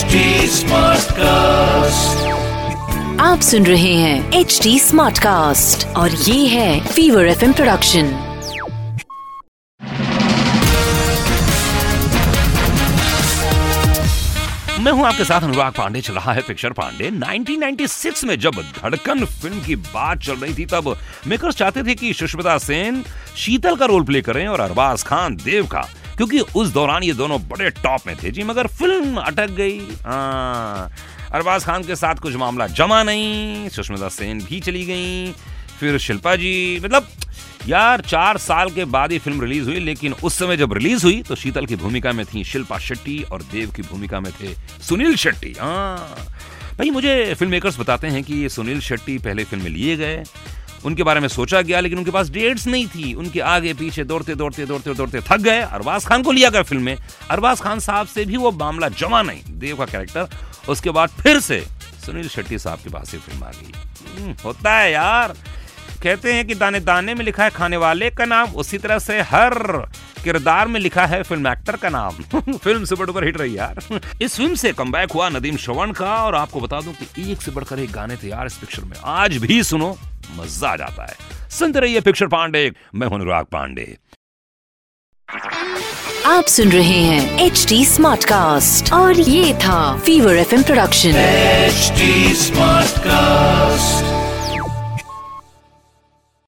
Smartcast. आप सुन रहे हैं एच डी स्मार्ट कास्ट और ये है फीवर एफ़ प्रोडक्शन मैं हूँ आपके साथ अनुराग पांडे चल रहा है पिक्चर पांडे 1996 में जब धड़कन फ़िल्म की बात चल रही थी तब मेकर्स चाहते थे कि सुष्मिता सेन शीतल का रोल प्ले करें और अरबाज खान देव का क्योंकि उस दौरान ये दोनों बड़े टॉप में थे। जी, मगर फ़िल्म अटक गई। अरबाज खान के साथ कुछ मामला जमा नहीं, सुष्मिता सेन भी चली गई, फिर शिल्पा जी मतलब यार, चार साल के बाद ही फ़िल्म रिलीज़ हुई, लेकिन उस समय जब रिलीज़ हुई तो शीतल की भूमिका में थी शिल्पा शेट्टी और देव की भूमिका में थे सुनील शेट्टी। हाँ भाई, मुझे फ़िल्म मेकर्स बताते हैं कि ये सुनील शेट्टी पहले फ़िल्म में लिए गए उनके बारे में सोचा गया लेकिन उनके पास डेट्स नहीं थी। उनके आगे पीछे दौड़ते दौड़ते दौड़ते दौड़ते थक गए। अरबाज खान को लिया गया फ़िल्म में। अरबाज खान साहब से भी वो मामला जमा नहीं। देव का कैरेक्टर उसके बाद फिर से सुनील शेट्टी साहब के पास ये फ़िल्म आ गई। हम्म, होता है यार। कहते हैं कि दाने दाने में लिखा है खाने वाले का नाम उसी तरह से हर किरदार में लिखा है फ़िल्म एक्टर का नाम। फ़िल्म से डुपर हिट रही यार। इस फ़िल्म से कमबैक हुआ नदीम श्रवण का और आपको बता दूँ कि एक से बढ़कर एक गाने थे यार इस पिक्चर में। आज भी सुनो मज़ा आ जाता है। सुनते रहिए पिक्चर पांडे। मैं हूँ अनुराग पांडे। आप सुन रहे हैं एच डी स्मार्ट कास्ट और ये था fever F production H smart Smartcast.